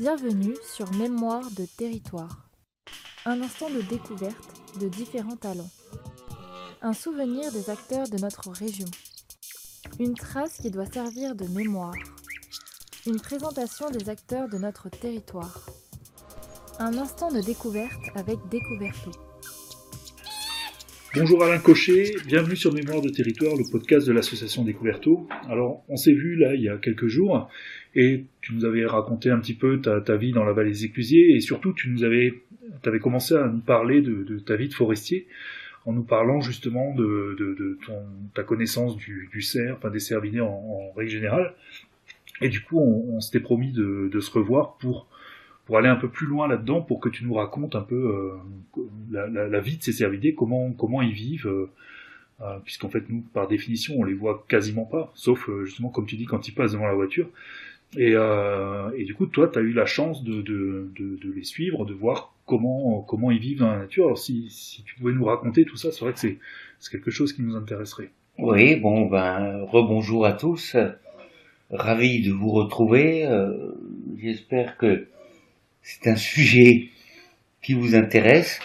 Bienvenue sur Mémoire de territoire. Un instant de découverte de différents talents. Un souvenir des acteurs de notre région. Une trace qui doit servir de mémoire. Une présentation des acteurs de notre territoire. Un instant de découverte avec Découverto. Bonjour Alain Cochet, bienvenue sur Mémoire de Territoire, le podcast de l'association Découverto. Alors, on s'est vu là il y a quelques jours et tu nous avais raconté un petit peu ta, vie dans la vallée des Éclusiers et surtout tu nous avais, avais commencé à nous parler de, ta vie de forestier en nous parlant justement de, ta connaissance du, cerf, enfin des cervidés en, règle générale. Et du coup, on, s'était promis de, se revoir pour pour aller un peu plus loin là-dedans, pour que tu nous racontes un peu euh, la, vie de ces cervidés, comment, comment ils vivent, euh, euh, puisqu'en fait, nous, par définition, on les voit quasiment pas, sauf justement, comme tu dis, quand ils passent devant la voiture. Et, et du coup, toi, tu as eu la chance de, de, de, les suivre, de voir comment, comment ils vivent dans la nature. Alors, si, si tu pouvais nous raconter tout ça, c'est vrai que c'est quelque chose qui nous intéresserait. Oui, bon, ben, rebonjour à tous. Ravi de vous retrouver. J'espère que c'est un sujet qui vous intéresse.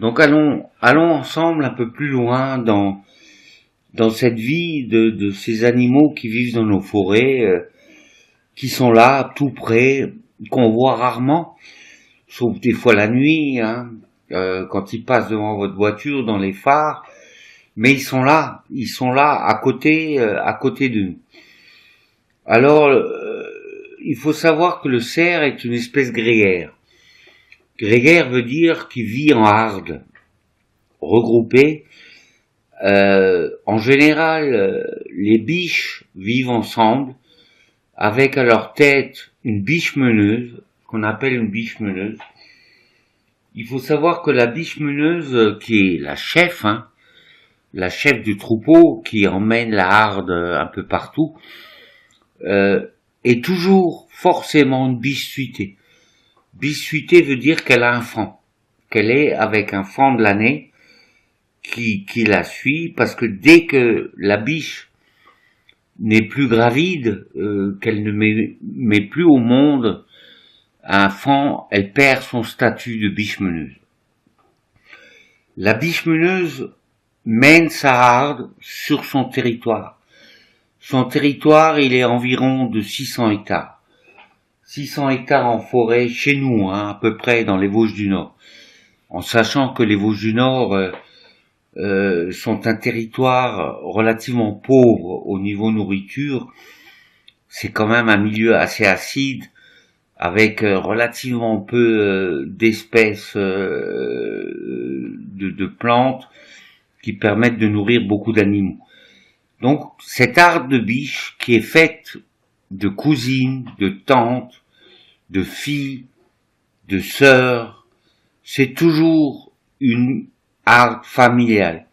Donc allons, allons ensemble un peu plus loin dans, dans cette vie de, de ces animaux qui vivent dans nos forêts, euh, qui sont là, tout près, qu'on voit rarement, sauf des fois la nuit, hein, euh, quand ils passent devant votre voiture, dans les phares, mais ils sont là, ils sont là à côté, euh, à côté de nous. Alors, il faut savoir que le cerf est une espèce grégaire. Grégaire veut dire qu'il vit en harde, regroupé. Euh, en général, euh, les biches vivent ensemble, avec à leur tête une biche meneuse, qu'on appelle une biche meneuse. Il faut savoir que la biche meneuse, qui est la chef, hein, la chef du troupeau, qui emmène la harde un peu partout, euh, est toujours forcément une biche suitée. Biche suitée veut dire qu'elle a un franc, qu'elle est avec un franc de l'année qui, qui la suit, parce que dès que la biche n'est plus gravide, euh, qu'elle ne met, met, plus au monde un franc, elle perd son statut de biche meneuse. La biche meneuse mène sa harde sur son territoire son territoire, il est environ de 600 hectares. 600 hectares en forêt chez nous, hein, à peu près dans les Vosges du Nord. En sachant que les Vosges du Nord euh, euh, sont un territoire relativement pauvre au niveau nourriture, c'est quand même un milieu assez acide avec euh, relativement peu d'espèces de, plantes qui permettent de nourrir beaucoup d'animaux. Donc, cette art de biche qui est faite de cousines, de tantes, de filles, de sœurs, c'est toujours une familiale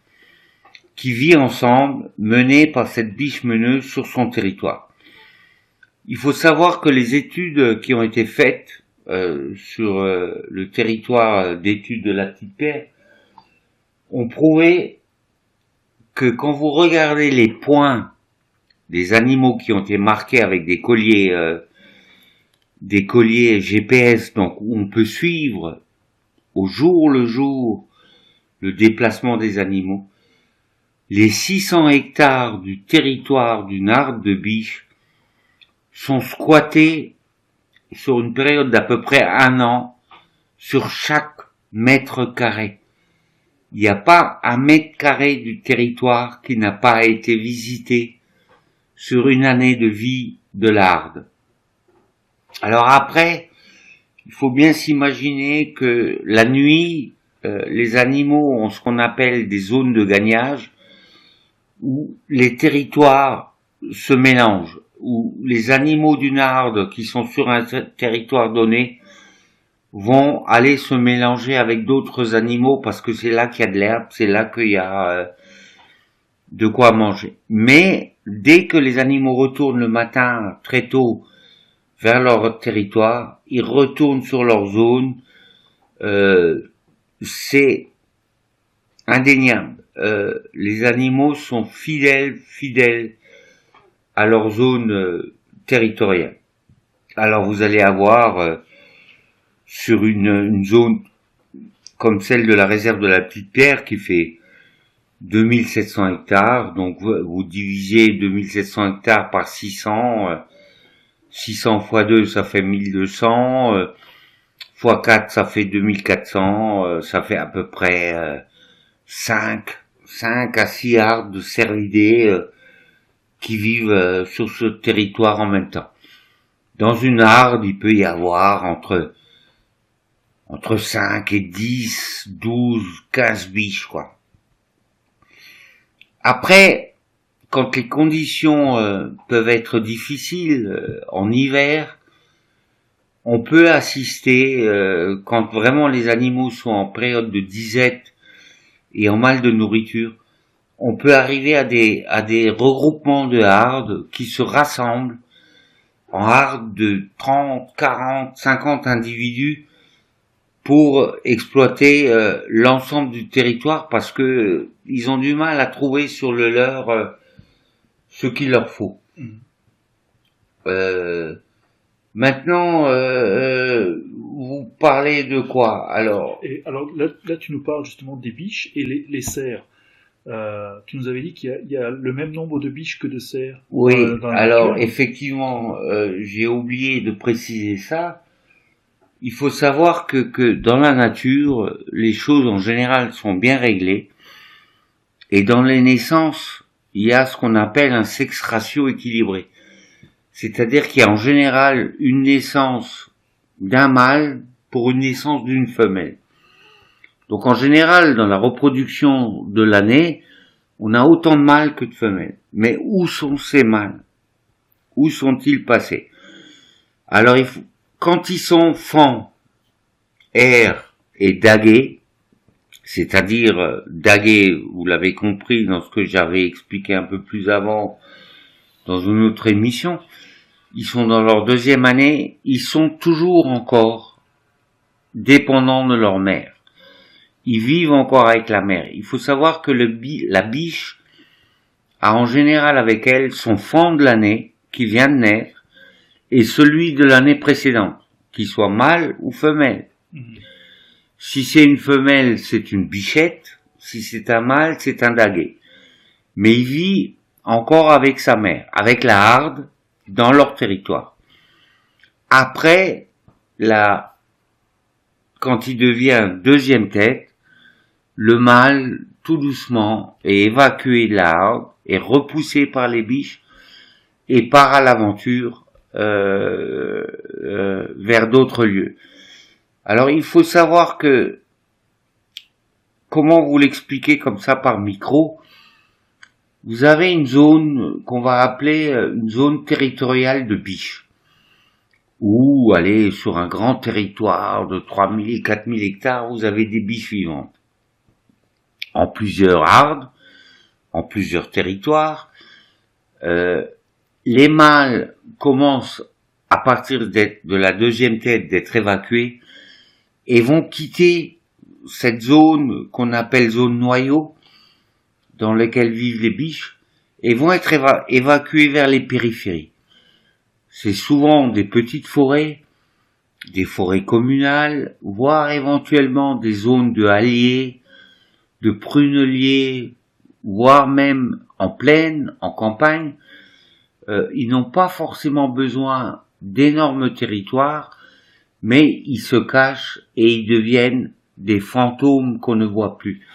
qui vit ensemble, menée par cette biche meneuse sur son territoire. Il faut savoir que les études qui ont été faites euh, sur euh, le territoire d'études de la petite paix ont prouvé que quand vous regardez les points des animaux qui ont été marqués avec des colliers, euh, des colliers GPS, donc on peut suivre au jour le jour le déplacement des animaux, les 600 hectares du territoire d'une arde de biche sont squattés sur une période d'à peu près un an sur chaque mètre carré. Il n'y a pas un mètre carré du territoire qui n'a pas été visité sur une année de vie de l'Arde. Alors après, il faut bien s'imaginer que la nuit, euh, les animaux ont ce qu'on appelle des zones de gagnage où les territoires se mélangent, où les animaux d'une arde qui sont sur un territoire donné vont aller se mélanger avec d'autres animaux parce que c'est là qu'il y a de l'herbe, c'est là qu'il y a euh, de quoi manger. Mais dès que les animaux retournent le matin très tôt vers leur territoire, ils retournent sur leur zone. Euh, c'est indéniable. Euh, les animaux sont fidèles, fidèles à leur zone territoriale. Alors vous allez avoir euh, sur une, une zone comme celle de la réserve de la Petite Pierre qui fait 2700 hectares, donc vous, vous divisez 2700 hectares par 600, euh, 600 fois 2 ça fait 1200, euh, fois 4 ça fait 2400, euh, ça fait à peu près euh, 5, 5 à 6 arbres de cervidés euh, qui vivent sur ce territoire en même temps. Dans une arde, il peut y avoir entre entre 5 et 10, 12, 15 biches, quoi. Après, quand les conditions euh, peuvent être difficiles euh, en hiver, on peut assister, euh, quand vraiment les animaux sont en période de disette et en mal de nourriture, on peut arriver à des, à des regroupements de hardes qui se rassemblent en hardes de 30, 40, 50 individus pour exploiter euh, l'ensemble du territoire parce que euh, ils ont du mal à trouver sur le leur ce qu'il leur faut. Mhm. Maintenant, euh, euh, vous parlez de quoi Alors, Et alors là, là, tu nous parles justement des biches et les, les cerfs. Euh, tu nous avais dit qu'il y y a le même nombre de biches que de cerfs. oui, euh, dans alors effectivement, euh, j'ai oublié de préciser ça. Il faut savoir que, que dans la nature, les choses en général sont bien réglées. Et dans les naissances, il y a ce qu'on appelle un sexe ratio équilibré. C'est-à-dire qu'il y a en général une naissance d'un mâle pour une naissance d'une femelle. Donc en général, dans la reproduction de l'année, on a autant de mâles que de femelles. Mais où sont ces mâles? Où sont-ils passés? Alors, quand ils sont fans, air et dagués, c'est-à-dire euh, dagués, vous l'avez compris dans ce que j'avais expliqué un peu plus avant dans une autre émission, ils sont dans leur deuxième année, ils sont toujours encore dépendants de leur mère. Ils vivent encore avec la mère. Il faut savoir que le bi- la biche a en général avec elle son fan de l'année qui vient de naître et celui de l'année précédente, qu'il soit mâle ou femelle. Mhm. Si c'est une femelle, c'est une bichette. Si c'est un mâle, c'est un daguet. Mais il vit encore avec sa mère, avec la harde, dans leur territoire. Après, la, quand il devient deuxième tête, le mâle, tout doucement, est évacué de la harde, est repoussé par les biches et part à l'aventure euh, euh, vers d'autres lieux. Alors il faut savoir que comment vous l'expliquer comme ça par micro Vous avez une zone qu'on va appeler euh, une zone territoriale de biche. Ou allez sur un grand territoire de 3000 et 4000 hectares, vous avez des biches vivantes. En plusieurs hardes, en plusieurs territoires. Euh, les mâles commencent à partir de la deuxième tête d'être évacués et vont quitter cette zone qu'on appelle zone noyau, dans laquelle vivent les biches, et vont être éva- évacués vers les périphéries. C'est souvent des petites forêts, des forêts communales, voire éventuellement des zones de halliers, de pruneliers, voire même en plaine, en campagne. Euh, ils n'ont pas forcément besoin d'énormes territoires, mais ils se cachent et ils deviennent des fantômes qu'on ne voit plus.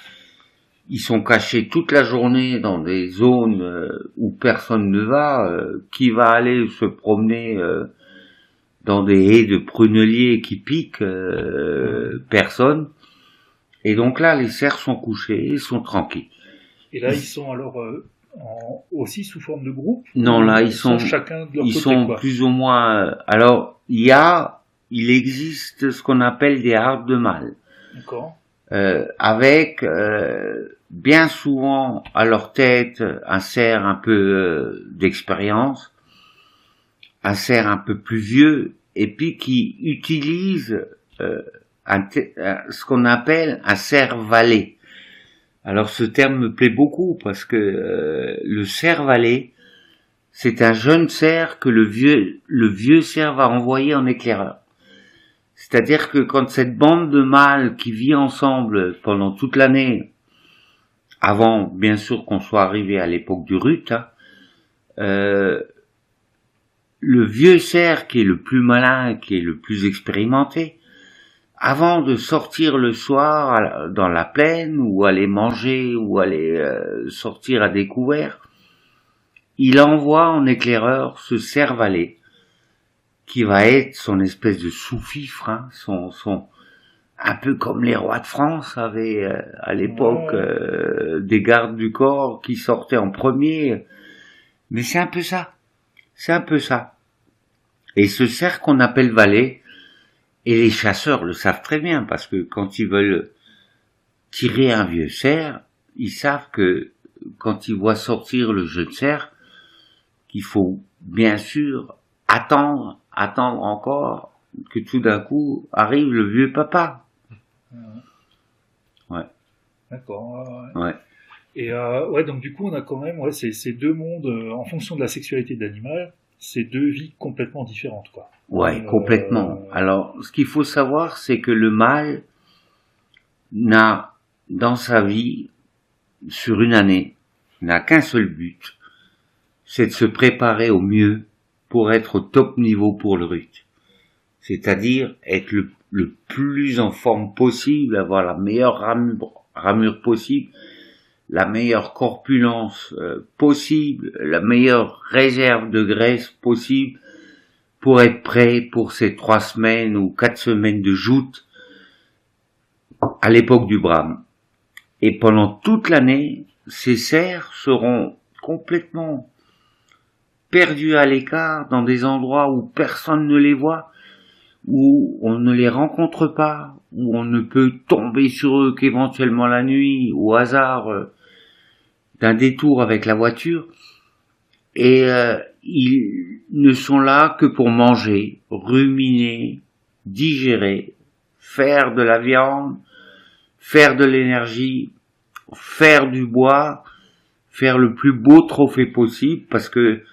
Ils sont cachés toute la journée dans des zones euh, où personne ne va. euh, qui va aller se promener euh, dans des haies de pruneliers qui piquent Personne. Et donc là, les cerfs sont couchés, ils sont tranquilles. Et là, ils sont alors euh, en- aussi sous forme de groupe Non, là, ils sont, chacun de leur ils côté, sont quoi. plus ou moins. Alors, il y a, il existe ce qu'on appelle des hardes de mâles. D'accord. euh, avec euh, bien souvent à leur tête un cerf un peu euh, d'expérience, un cerf un peu plus vieux, et puis qui utilise euh, ce qu'on appelle un cerf valet. Alors ce terme me plaît beaucoup parce que euh, le cerf valet, c'est un jeune cerf que le vieux, le vieux cerf va envoyer en éclaireur. C'est-à-dire que quand cette bande de mâles qui vit ensemble pendant toute l'année, avant bien sûr qu'on soit arrivé à l'époque du rut, hein, euh, le vieux cerf qui est le plus malin, qui est le plus expérimenté, avant de sortir le soir dans la plaine ou aller manger ou aller euh, sortir à découvert, il envoie en éclaireur ce cerf-valet qui va être son espèce de sous-fifre, hein, son, son, un peu comme les rois de France avaient euh, à l'époque euh, des gardes du corps qui sortaient en premier. Mais c'est un peu ça, c'est un peu ça. Et ce cerf qu'on appelle valet, et les chasseurs le savent très bien parce que quand ils veulent tirer un vieux cerf, ils savent que quand ils voient sortir le jeune cerf, qu'il faut bien sûr attendre, attendre encore que tout d'un coup arrive le vieux papa. Ouais. D'accord. Ouais. Et euh, ouais, donc du coup, on a quand même ouais, ces, ces deux mondes, euh, en fonction de la sexualité de l'animal, c'est deux vies complètement différentes, quoi. Ouais, Euh, complètement. Alors, ce qu'il faut savoir, c'est que le mâle n'a, dans sa vie, sur une année, n'a qu'un seul but, c'est de se préparer au mieux pour être au top niveau pour le rut. C'est-à-dire être le, le plus en forme possible, avoir la meilleure ramure, possible, la meilleure corpulence euh, possible, la meilleure réserve de graisse possible pour être prêt pour ces trois semaines ou quatre semaines de joute à l'époque du brame. Et pendant toute l'année, ces cerfs seront complètement perdus à l'écart dans des endroits où personne ne les voit, où on ne les rencontre pas, où on ne peut tomber sur eux qu'éventuellement la nuit, au hasard euh, d'un détour avec la voiture. Et euh, ils ne sont là que pour manger, ruminer, digérer, faire de la viande, faire de l'énergie, faire du bois, faire le plus beau trophée possible, parce que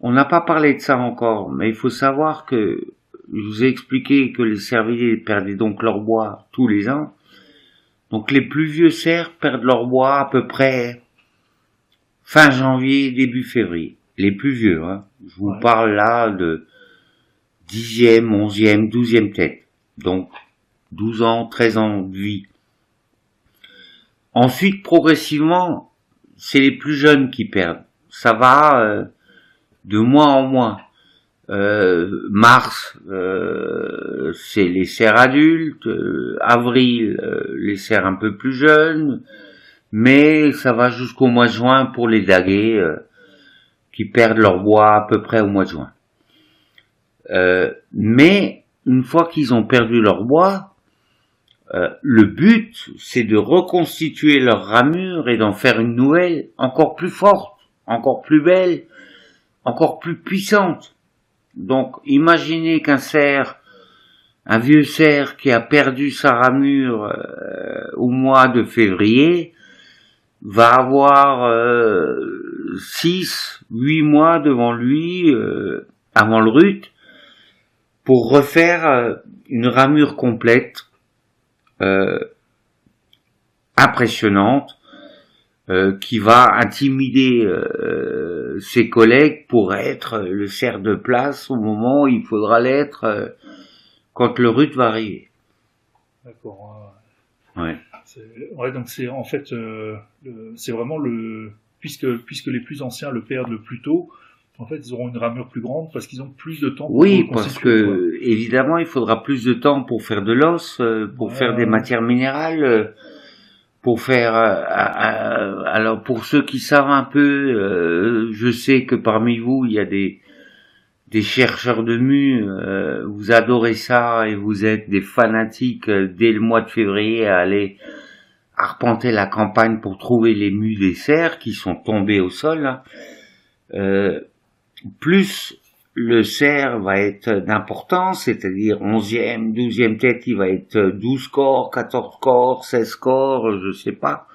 on n'a pas parlé de ça encore, mais il faut savoir que je vous ai expliqué que les cervidés perdaient donc leur bois tous les ans. Donc les plus vieux cerfs perdent leur bois à peu près fin janvier, début février. Les plus vieux, hein. Je vous Ouais. parle là de dixième, onzième, douzième tête. Donc 12 ans, 13 ans de vie. Ensuite, progressivement, c'est les plus jeunes qui perdent. Ça va euh, de mois en mois. Euh, mars, euh, c'est les cerfs adultes. euh, avril, les cerfs un peu plus jeunes. Mais ça va jusqu'au mois de juin pour les daguets qui perdent leur bois à peu près au mois de juin. Mais une fois qu'ils ont perdu leur bois, le but, c'est de reconstituer leur ramure et d'en faire une nouvelle encore plus forte, encore plus belle, encore plus puissante. Donc, imaginez qu'un cerf, un vieux cerf qui a perdu sa ramure euh, au mois de février, va avoir euh, 6, 8 mois devant lui, euh, avant le rut, pour refaire euh, une ramure complète euh, impressionnante euh, qui va intimider euh, ses collègues pour être le cerf de place au moment où il faudra l'être euh, quand le rut va arriver. D'accord. Ouais. Ouais. Donc c'est en fait, euh, c'est vraiment le puisque puisque les plus anciens le perdent le plus tôt. En fait, ils auront une ramure plus grande parce qu'ils ont plus de temps. pour Oui, parce quoi. que évidemment, il faudra plus de temps pour faire de l'os, euh, pour Ouais. faire des matières minérales, pour faire. euh, alors, pour ceux qui savent un peu, euh, je sais que parmi vous, il y a des des chercheurs de mu. euh, vous adorez ça et vous êtes des fanatiques dès le mois de février à aller arpenter la campagne pour trouver les mus des cerfs qui sont tombés au sol. hein. Plus le cerf va être d'importance, c'est-à-dire 11e, 12e tête, il va être 12 corps, 14 corps, 16 corps, je sais pas.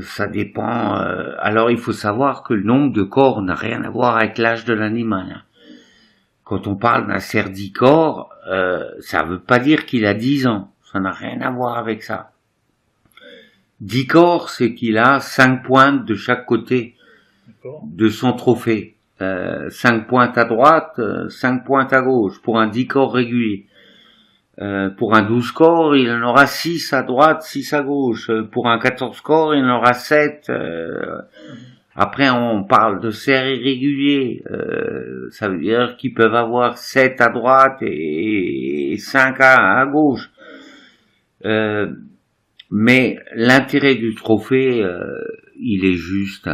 Ça dépend. alors il faut savoir que le nombre de corps n'a rien à voir avec l'âge de l'animal. Hein. Quand on parle d'un cerdicor, euh, ça ne veut pas dire qu'il a 10 ans. Ça n'a rien à voir avec ça. Dicor, c'est qu'il a cinq pointes de chaque côté de son trophée. Euh, cinq pointes à droite, euh, cinq pointes à gauche pour un dicor régulier. Euh, pour un 12 corps, il en aura 6 à droite, 6 à gauche. Pour un 14 corps, il en aura 7. Après, on parle de serres irréguliers. Euh, ça veut dire qu'ils peuvent avoir 7 à droite et, 5 à, gauche. Euh, mais l'intérêt du trophée, euh, il est juste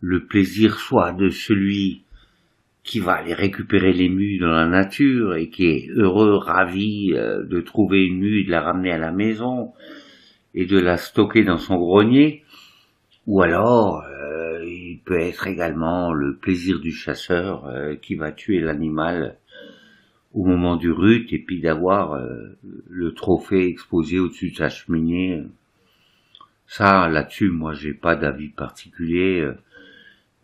le plaisir soit de celui qui va aller récupérer les mues dans la nature et qui est heureux, ravi de trouver une mue, de la ramener à la maison et de la stocker dans son grenier, ou alors peut être également le plaisir du chasseur euh, qui va tuer l'animal au moment du rut et puis d'avoir euh, le trophée exposé au-dessus de sa cheminée. Ça, là-dessus, moi, j'ai pas d'avis particulier.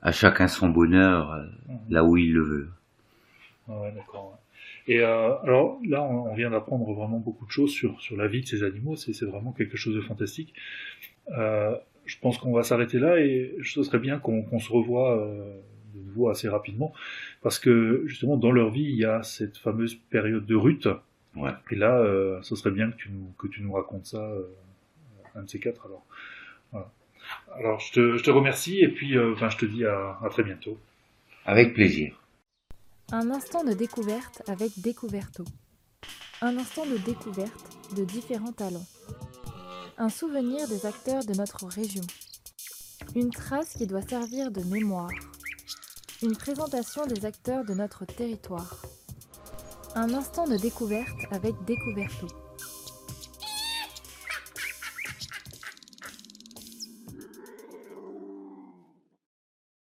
Euh, à chacun son bonheur, là où il le veut. Ouais, d'accord. Et alors là, on, vient d'apprendre vraiment beaucoup de choses sur, sur la vie de ces animaux. C'est vraiment quelque chose de fantastique je pense qu'on va s'arrêter là et ce serait bien qu'on se revoie euh, de nouveau assez rapidement parce que justement dans leur vie il y a cette fameuse période de rut. Ouais. Et là, euh, ce serait bien que tu nous, que tu nous racontes ça, euh, un de ces quatre. Alors, voilà. Alors je, te, je te remercie et puis enfin, je te dis à, à très bientôt. Avec plaisir. Un instant de découverte avec Découverto. Un instant de découverte de différents talents un souvenir des acteurs de notre région, une trace qui doit servir de mémoire, une présentation des acteurs de notre territoire, un instant de découverte avec Découverto.